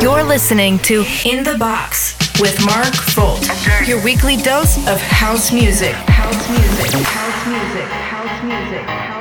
You're listening to In the Box with Mark Folt, your weekly dose of house music. House music. House music. House music. House music.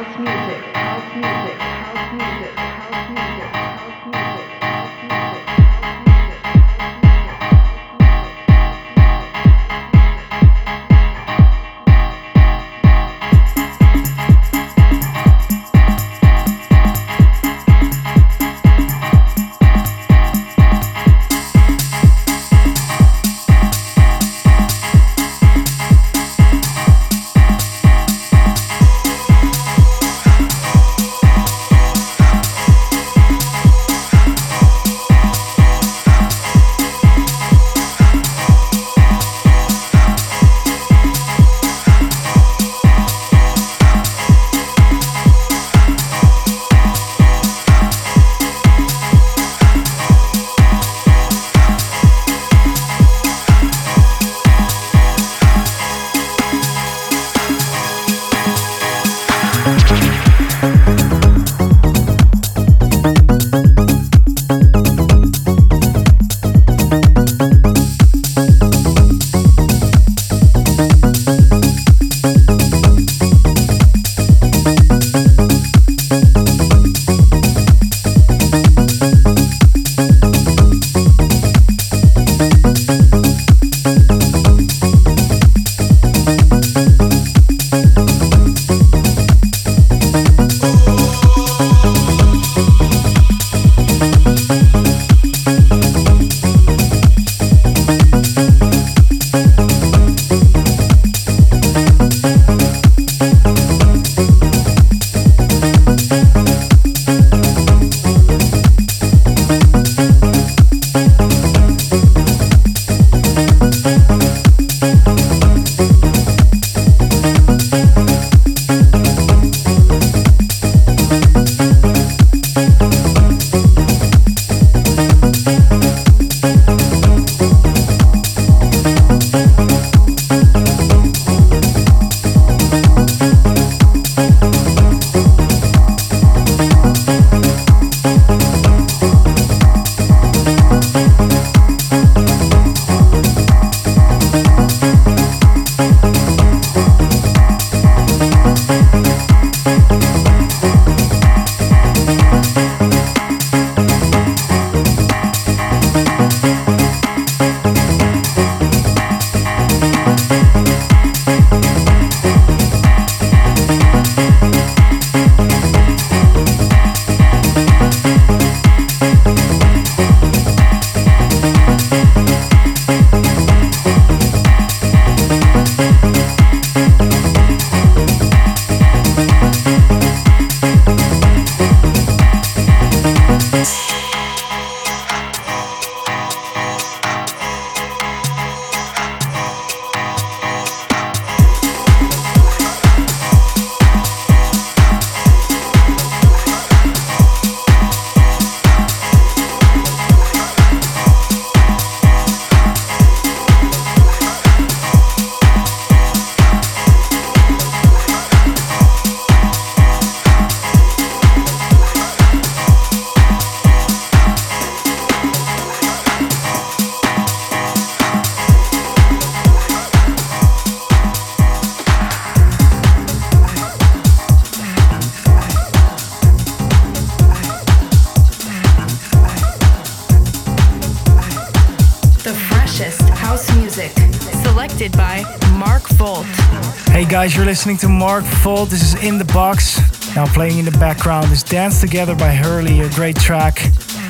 Guys, you're listening to Mark Folt. This is In the Box. Now playing in the background is Dance Together by Hurley, a great track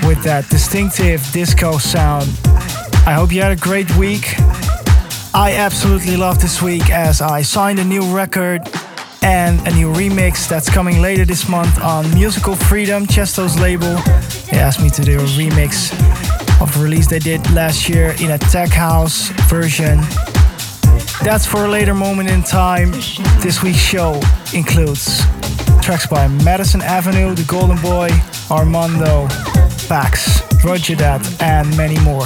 with that distinctive disco sound. I hope you had a great week. I absolutely love this week as I signed a new record and a new remix that's coming later this month on Musical Freedom, Tiësto's label. They asked me to do a remix of a release they did last year in a tech house version that's for a later moment in time. This week's show includes tracks by Madison Avenue, The Golden Boy, Armando, Pax, Roger Dat, and many more.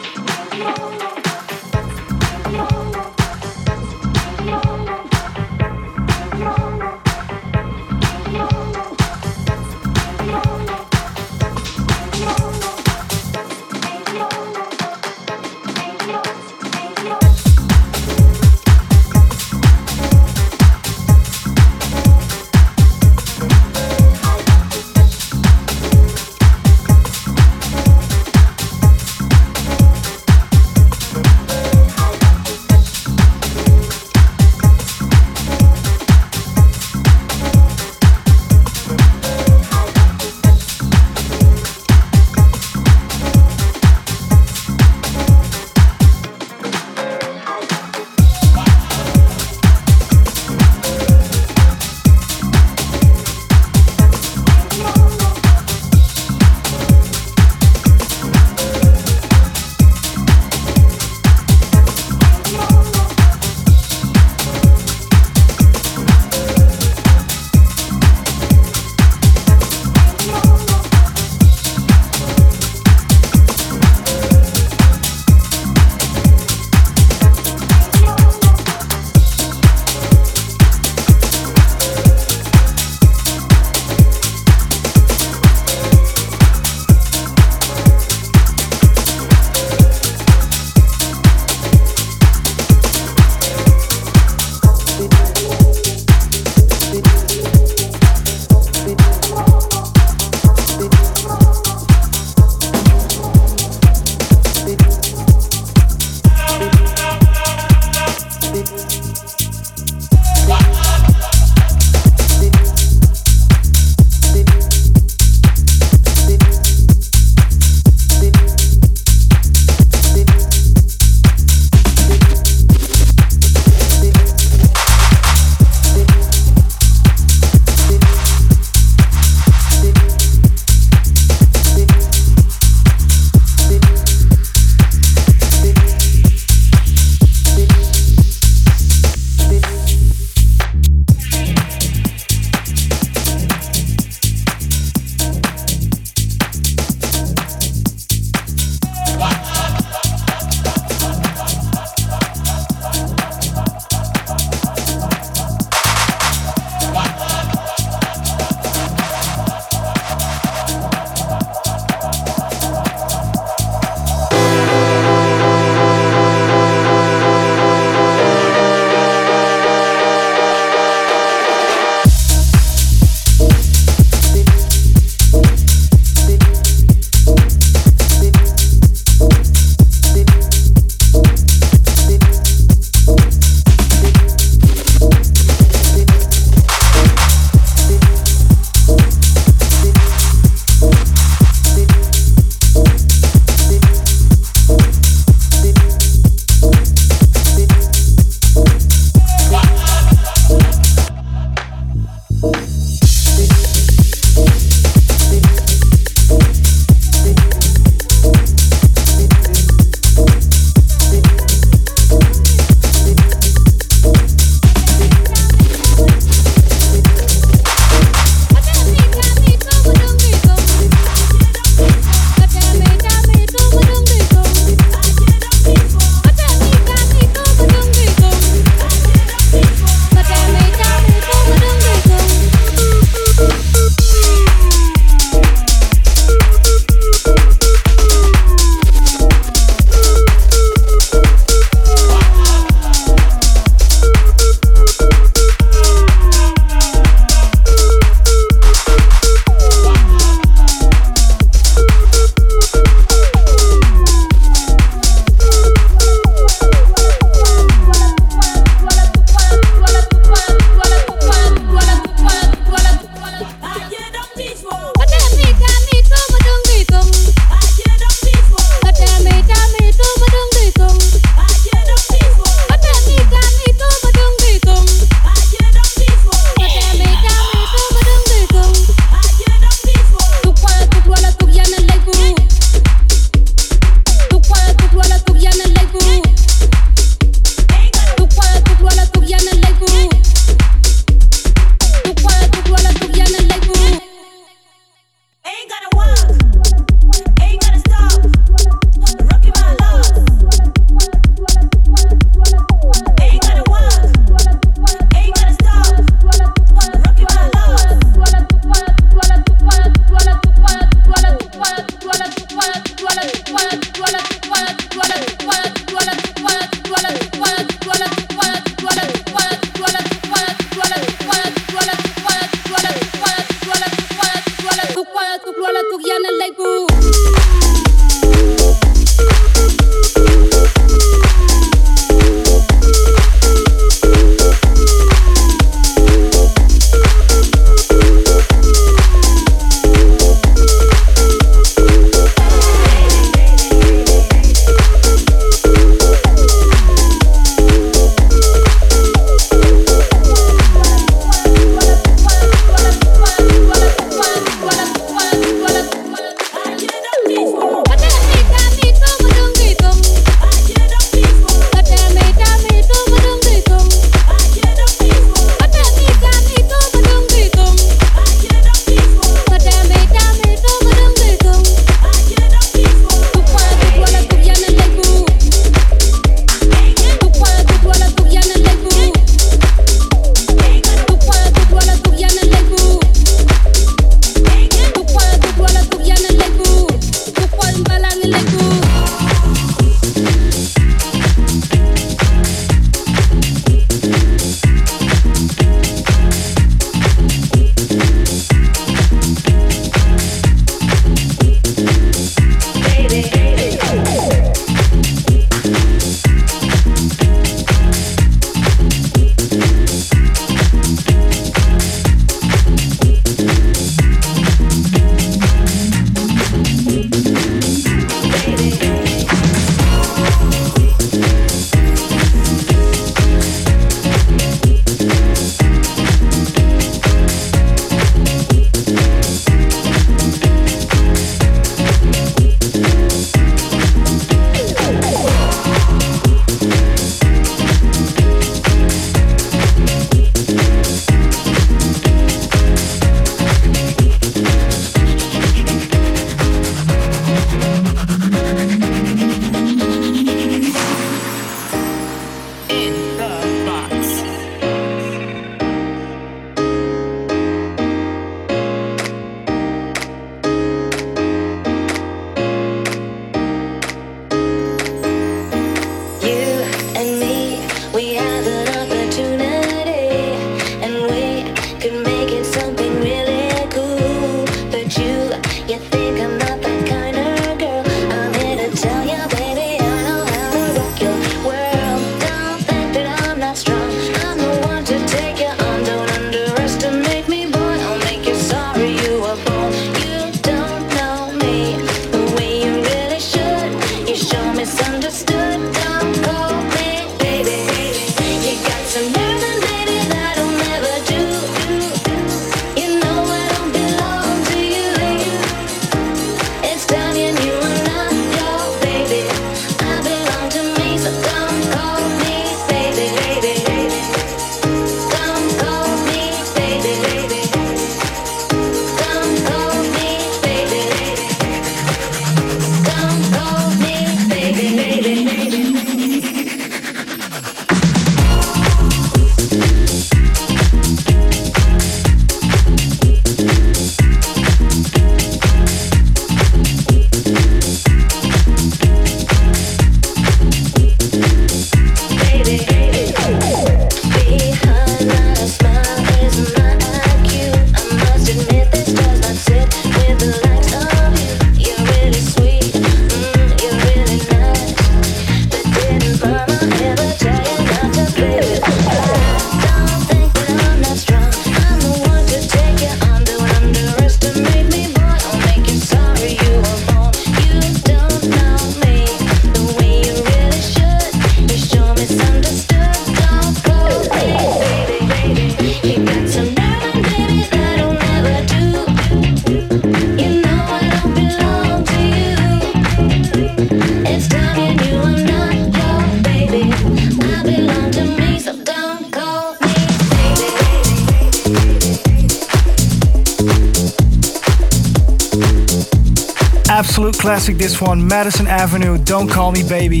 Classic this one Madison Avenue Don't Call Me Baby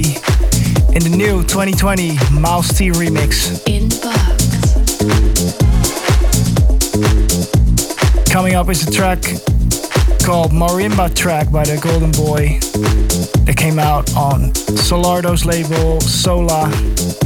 in the new 2020 Mousse T remix. In box. Coming up is a track called Marimba Track by the Golden Boy that came out on Solardo's label Sola.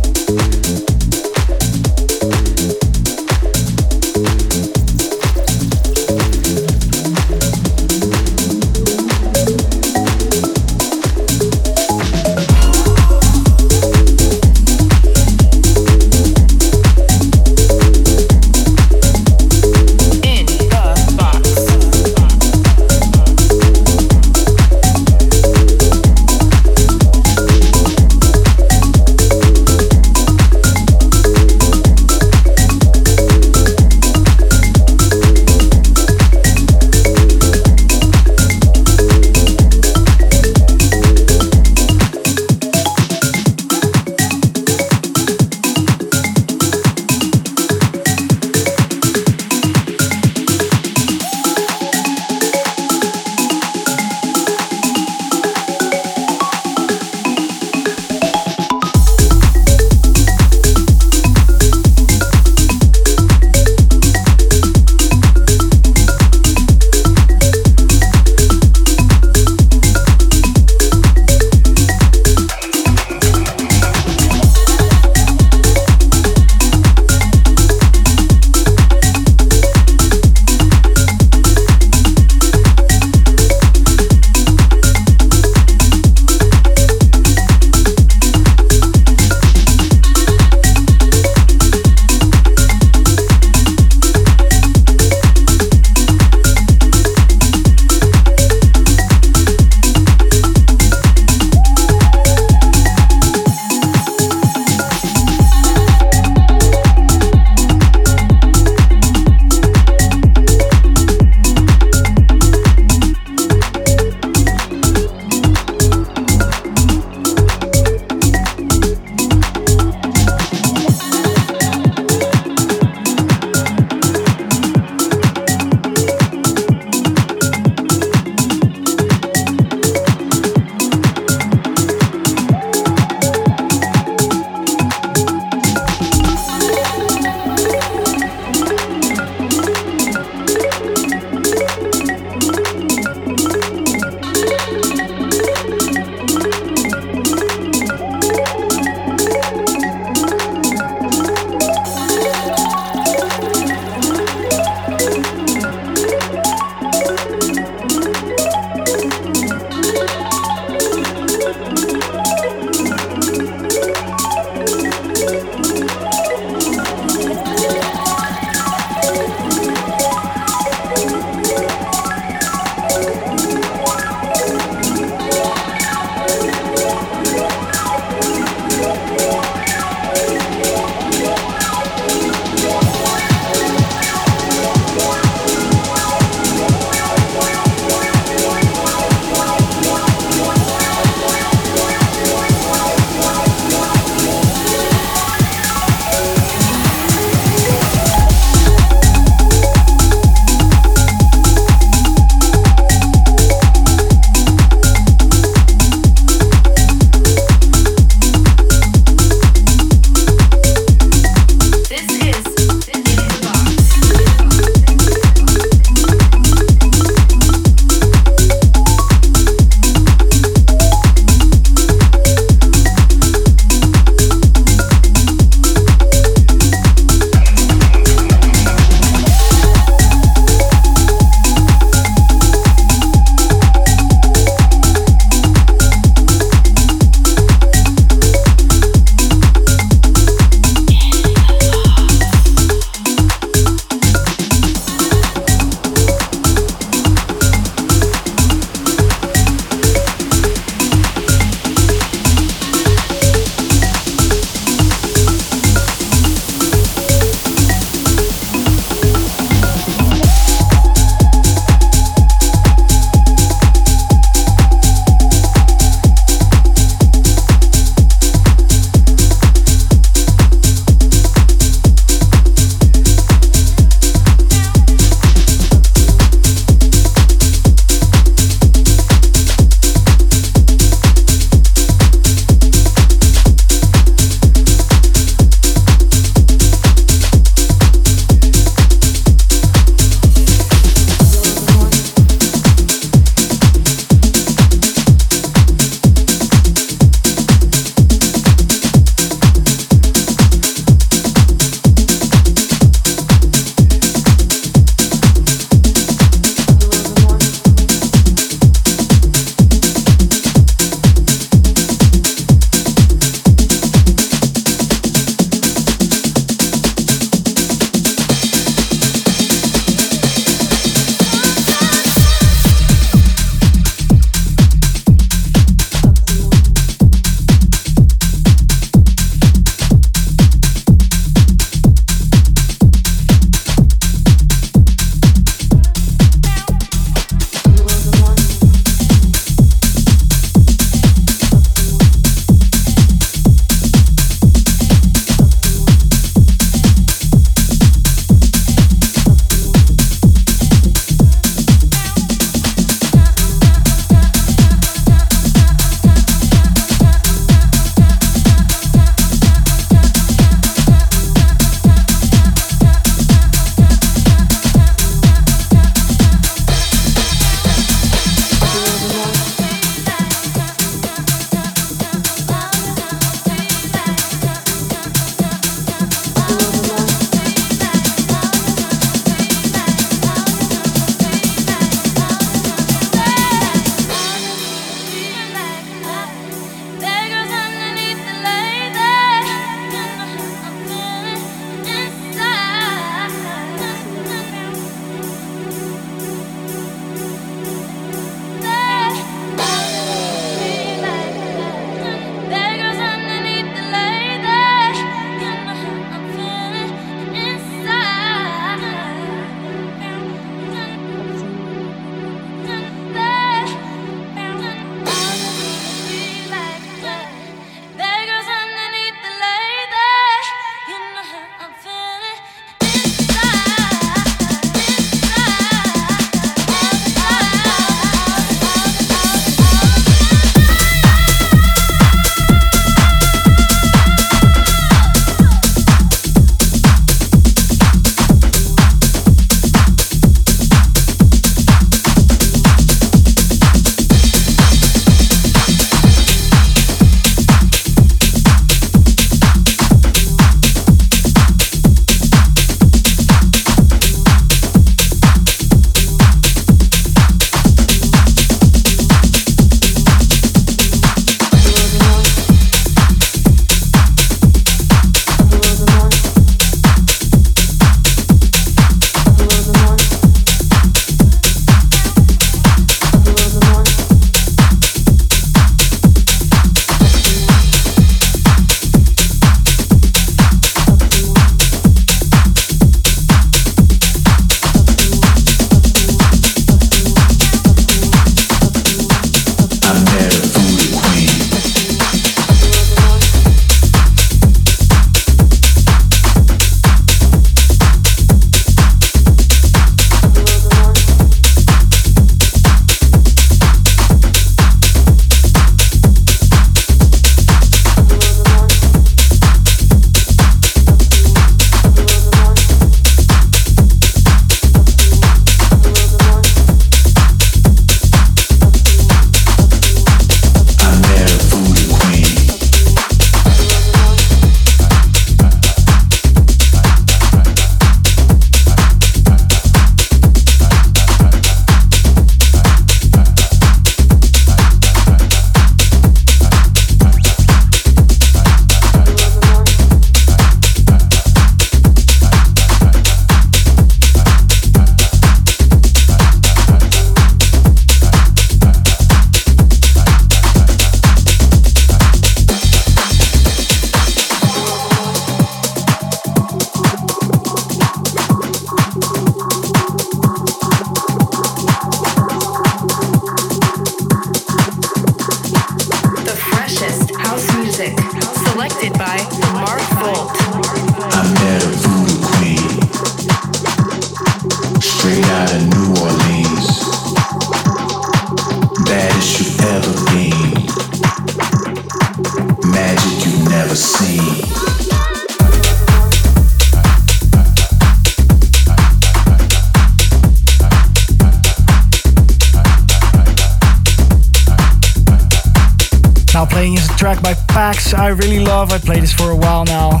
Playing is a track by Pax I really love. I played this for a while now.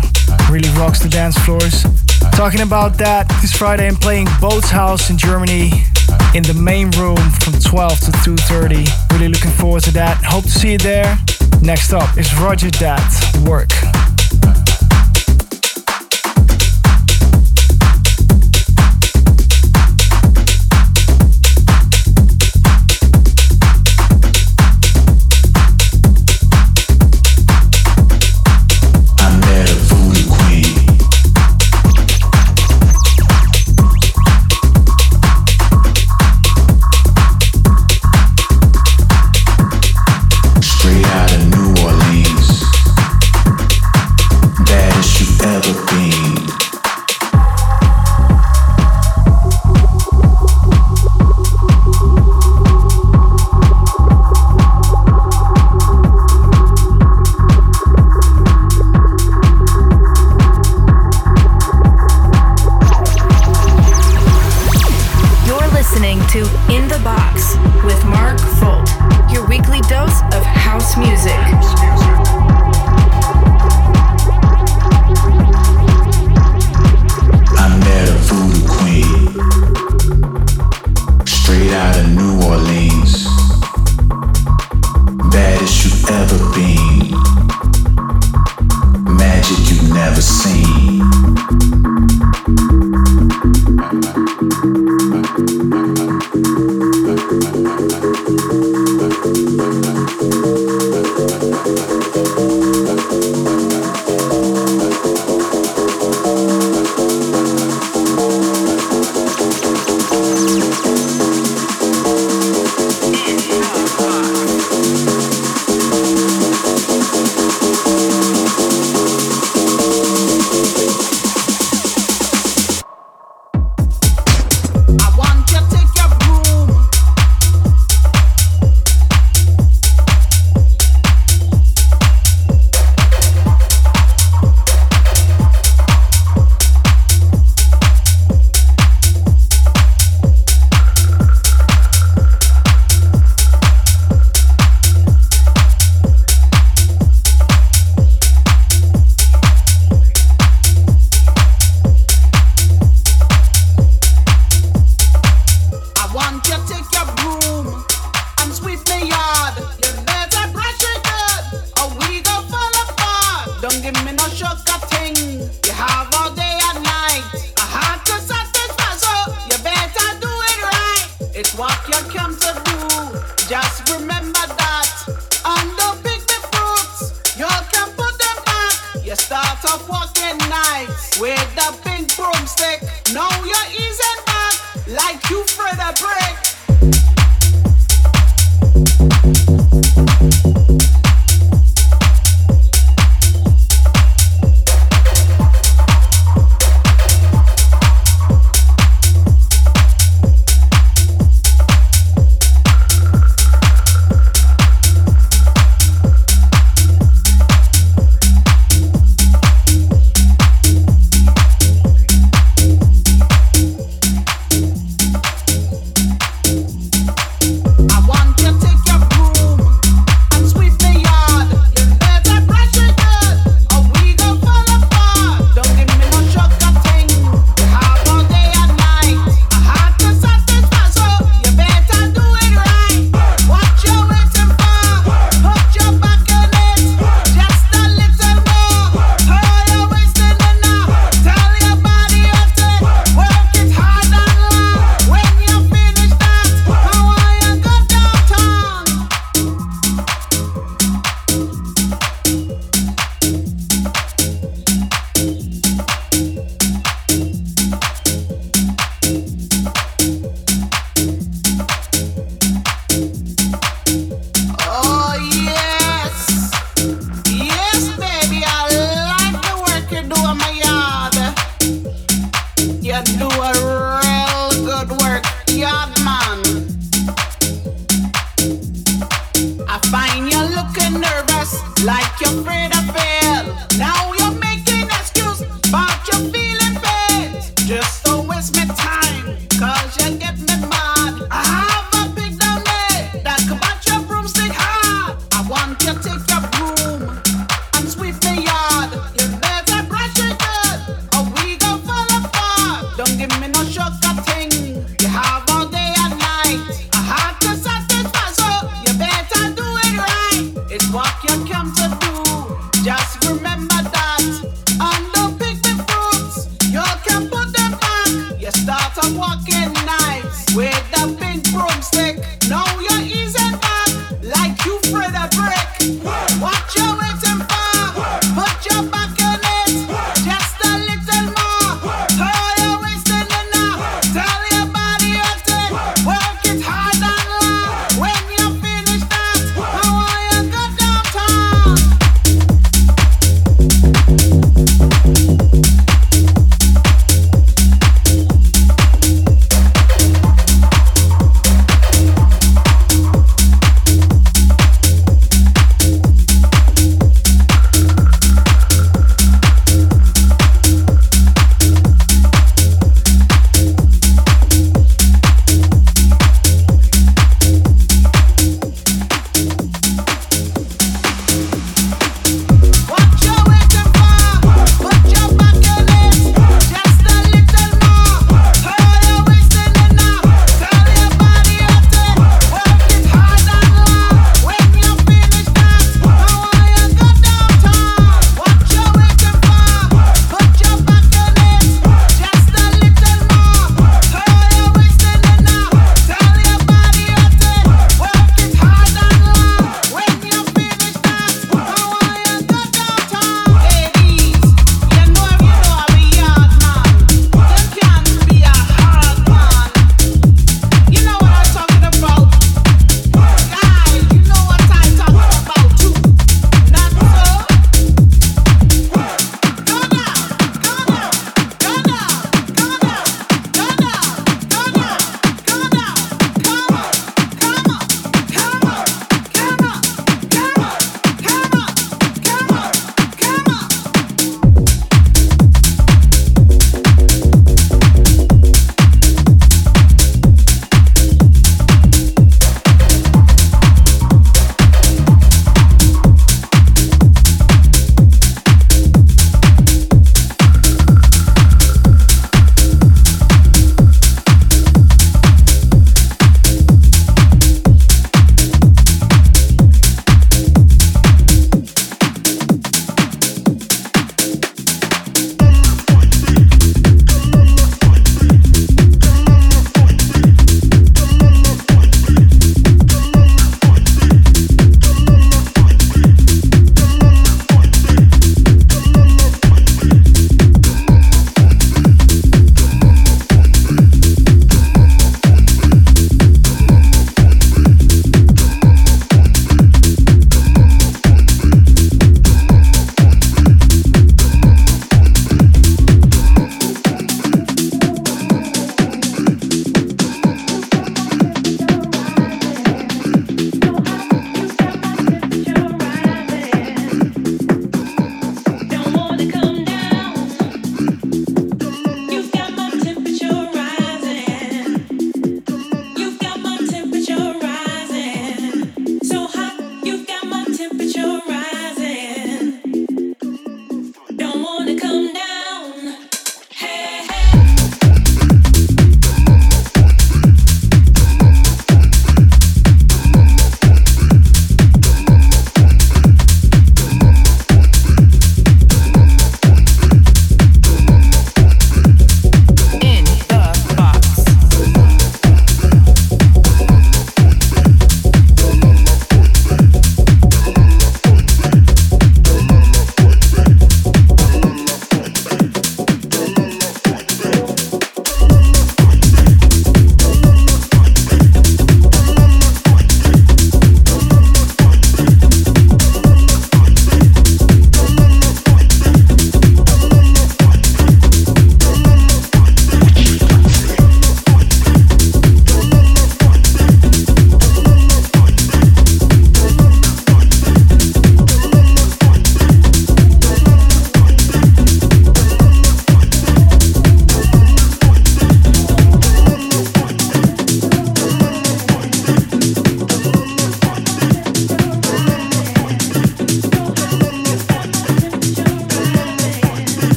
Really rocks the dance floors. Talking about that, this Friday I'm playing Boats House in Germany in the main room from 12 to 2.30. Really looking forward to that. Hope to see you there. Next up is Roger Dat, Work.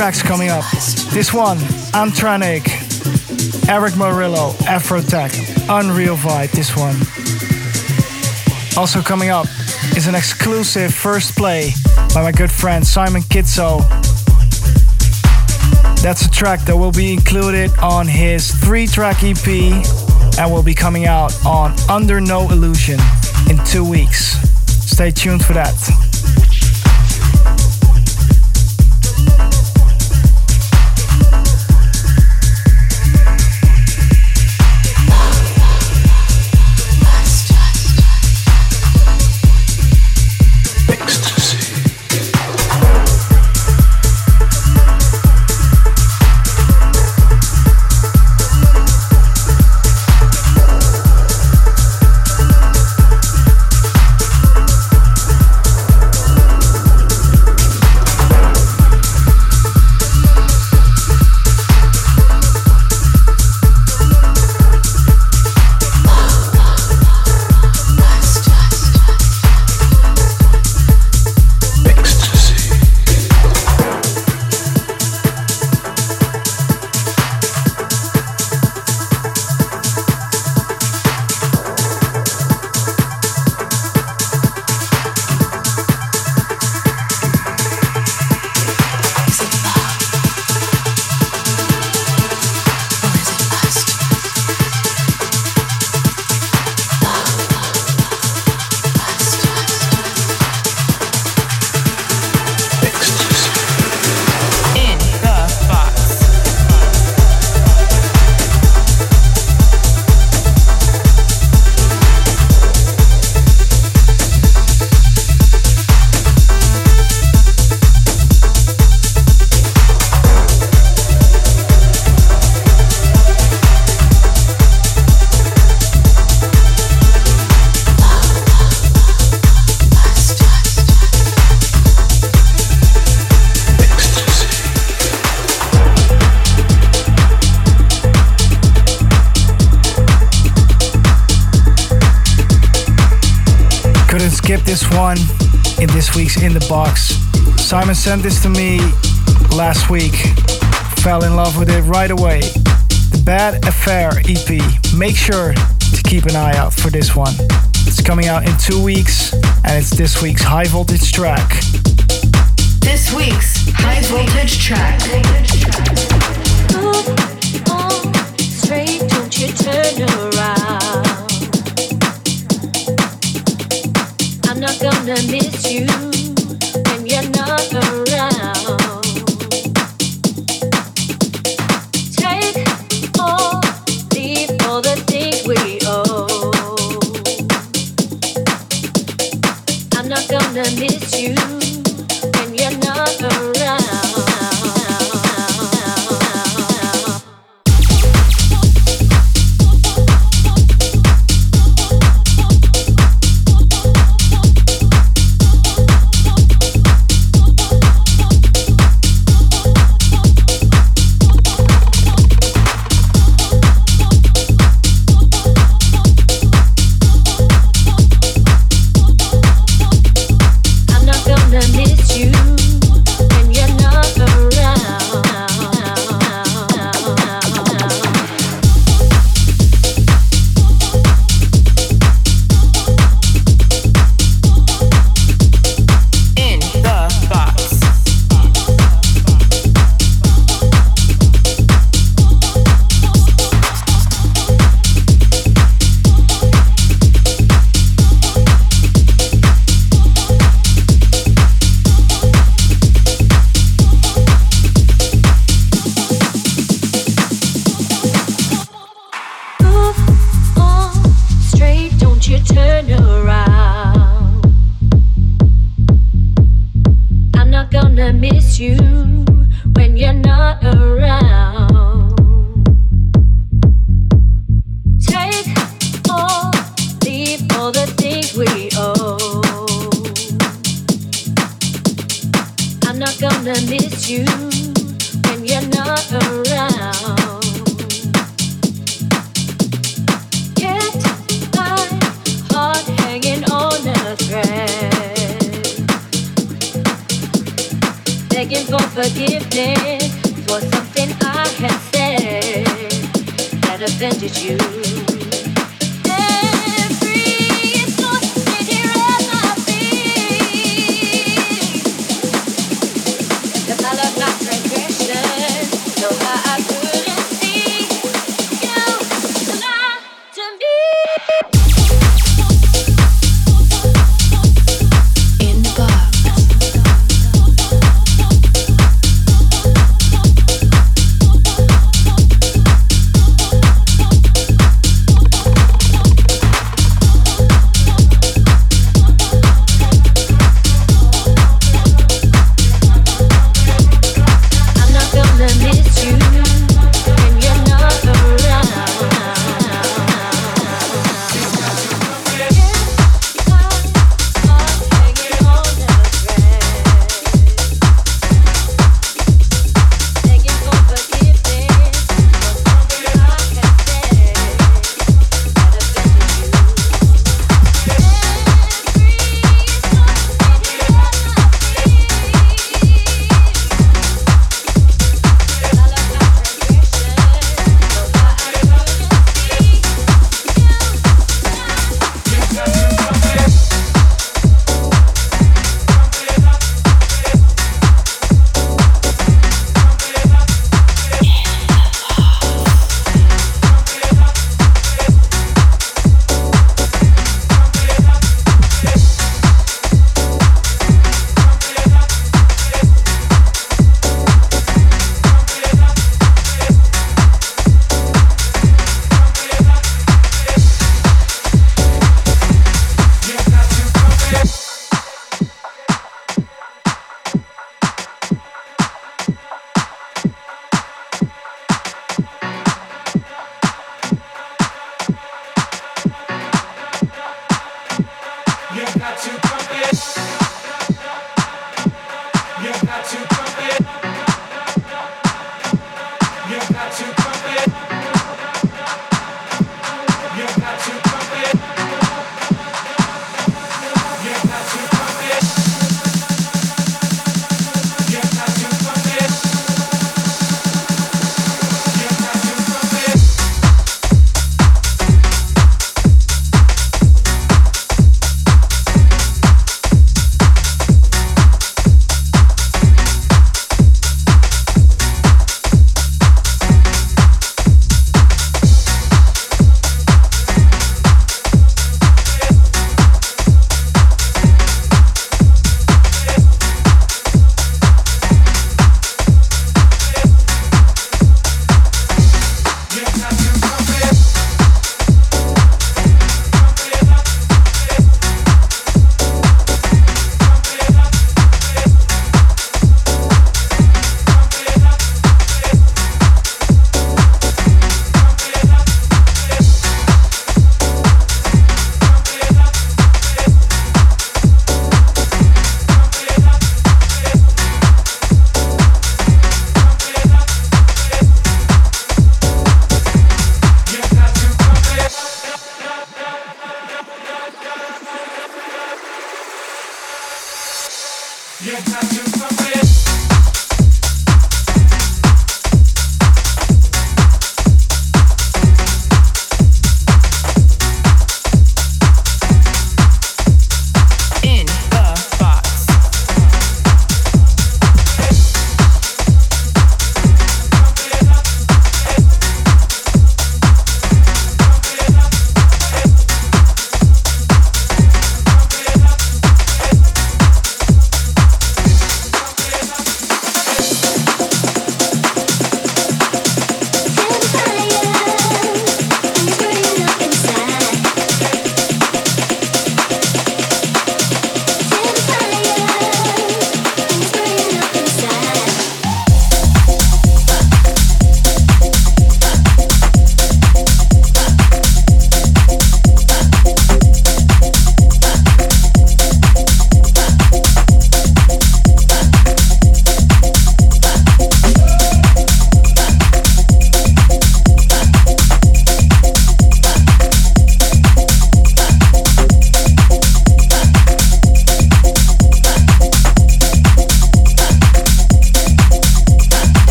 Tracks coming up. This one, Antranic, Erick Morillo, Afrotech, Unreal Vibe, this one. Also coming up is an exclusive first play by my good friend Simon Kitso. That's a track that will be included on his three track EP and will be coming out on Under No Illusion in two weeks. Stay tuned for that. In the box. Simon sent this to me last week. Fell in love with it right away. The Bad Affair EP. Make sure to keep an eye out for this one. It's coming out in two weeks and it's this week's high voltage track. This week's high voltage track. For forgive me for something I had said that offended you.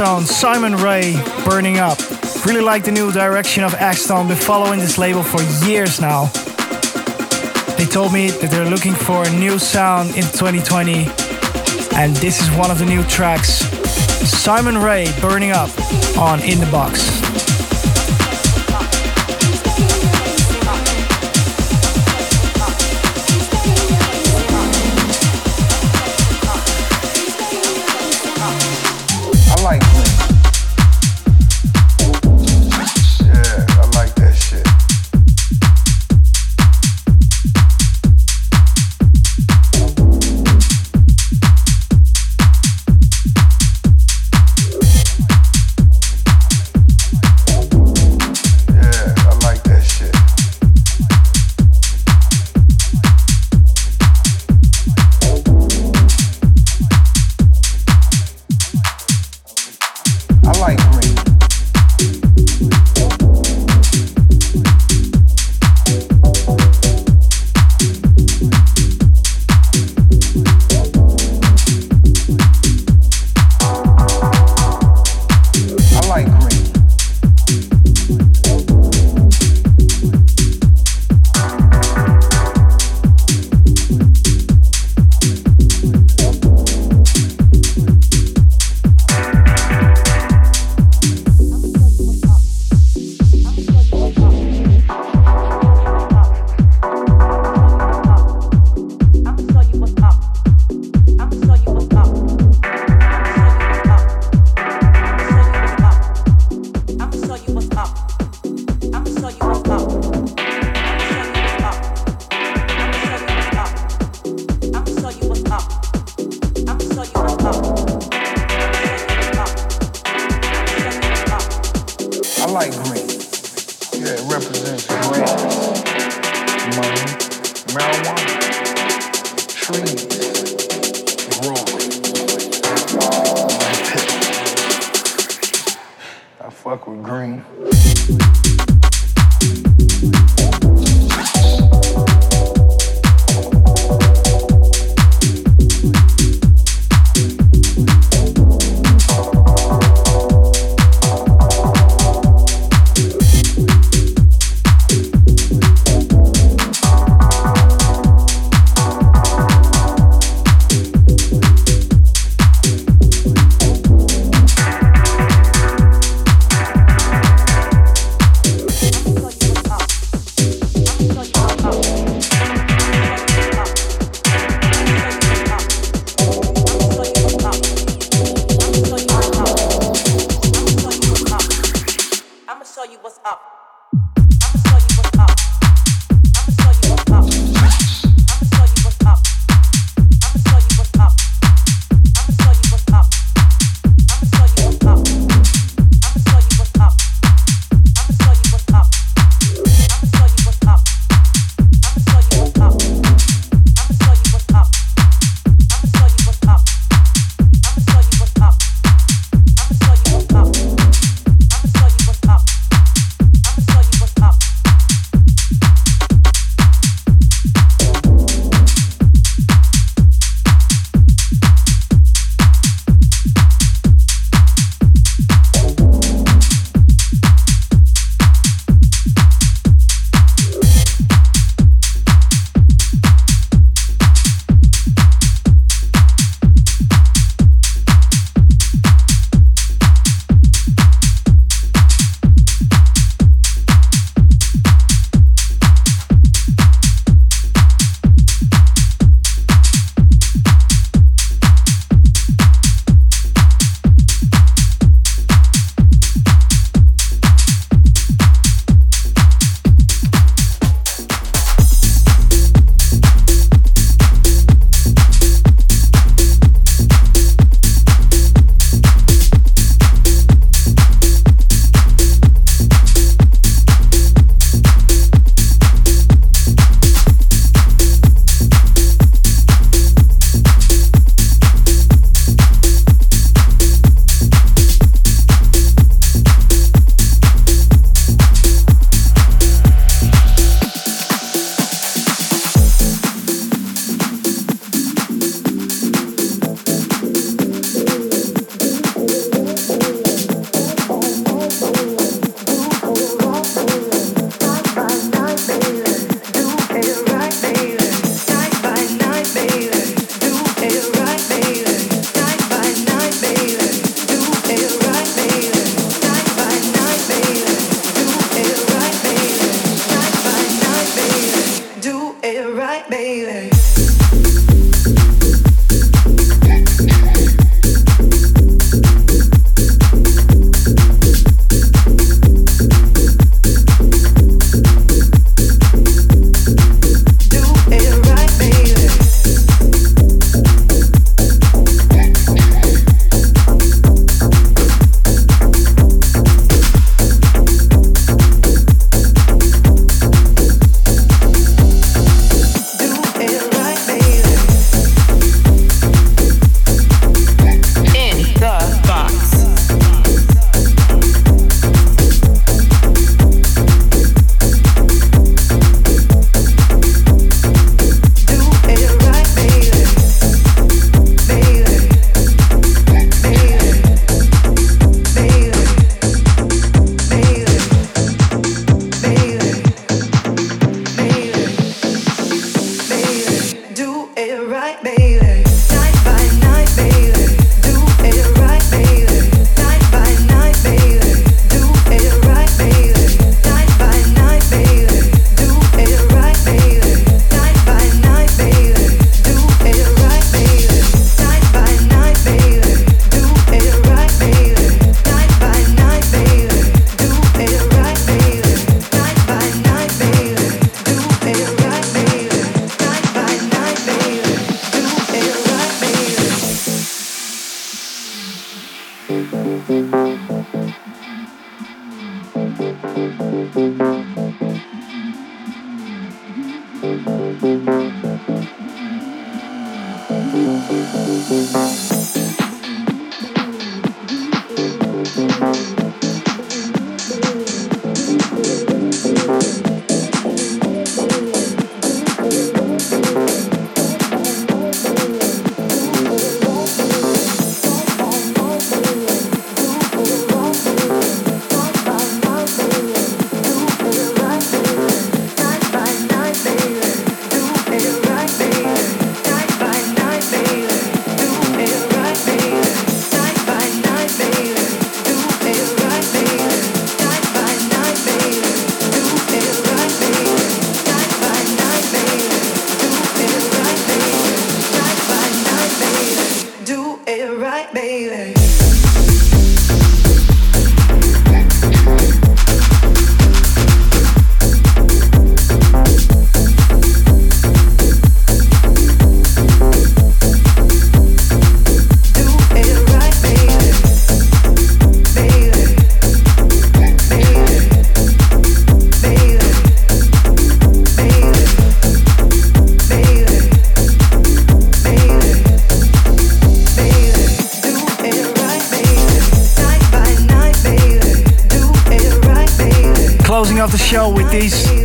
One on Axtone, Simon Ray, Burning Up. Really like the new direction of Axtone, been following this label for years now. They told me that they're looking for a new sound in 2020, and this is one of the new tracks. Simon Ray, Burning Up on In the Box. like me.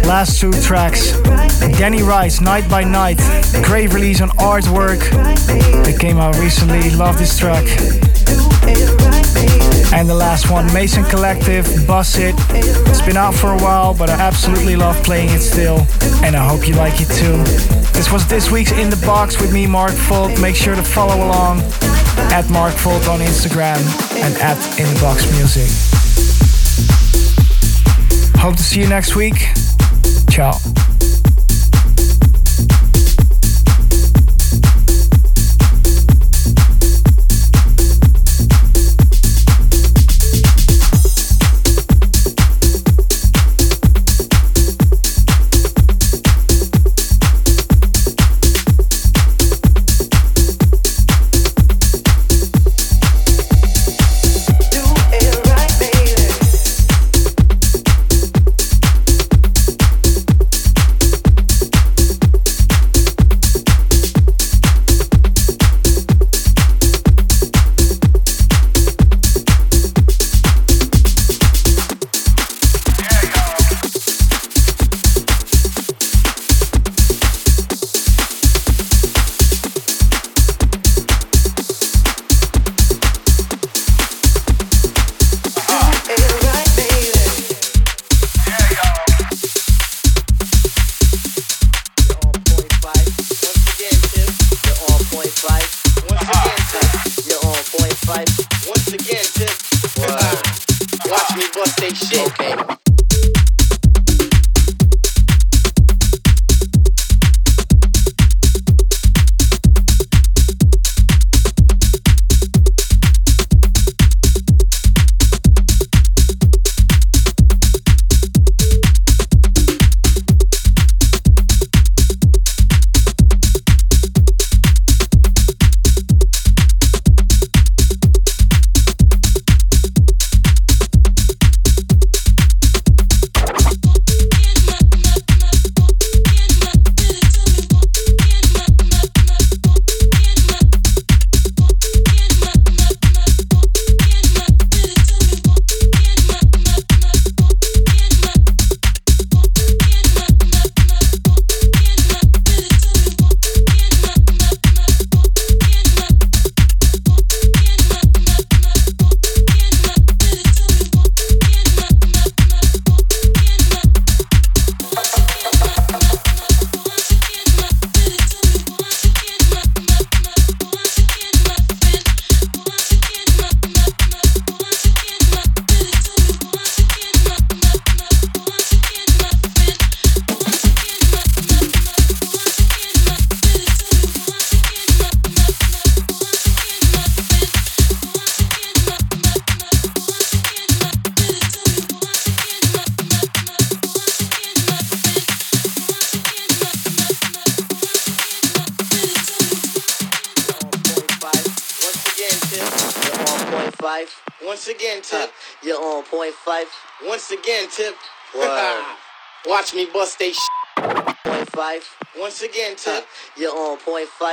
Last two tracks. Danny Rice, Night by Night, great release on artwork that came out recently. Love this track. And the last one, Mason Collective, Bust It. It's been out for a while, but I absolutely love playing it still. And I hope you like it too. This was this week's In the Box with me, Mark Folk. Make sure to follow along at Mark Folk on Instagram and at In the Box Music. Hope to see you next week. Ciao.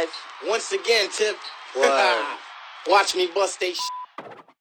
You're on point five. Once again, Tip. Watch me bust they sh-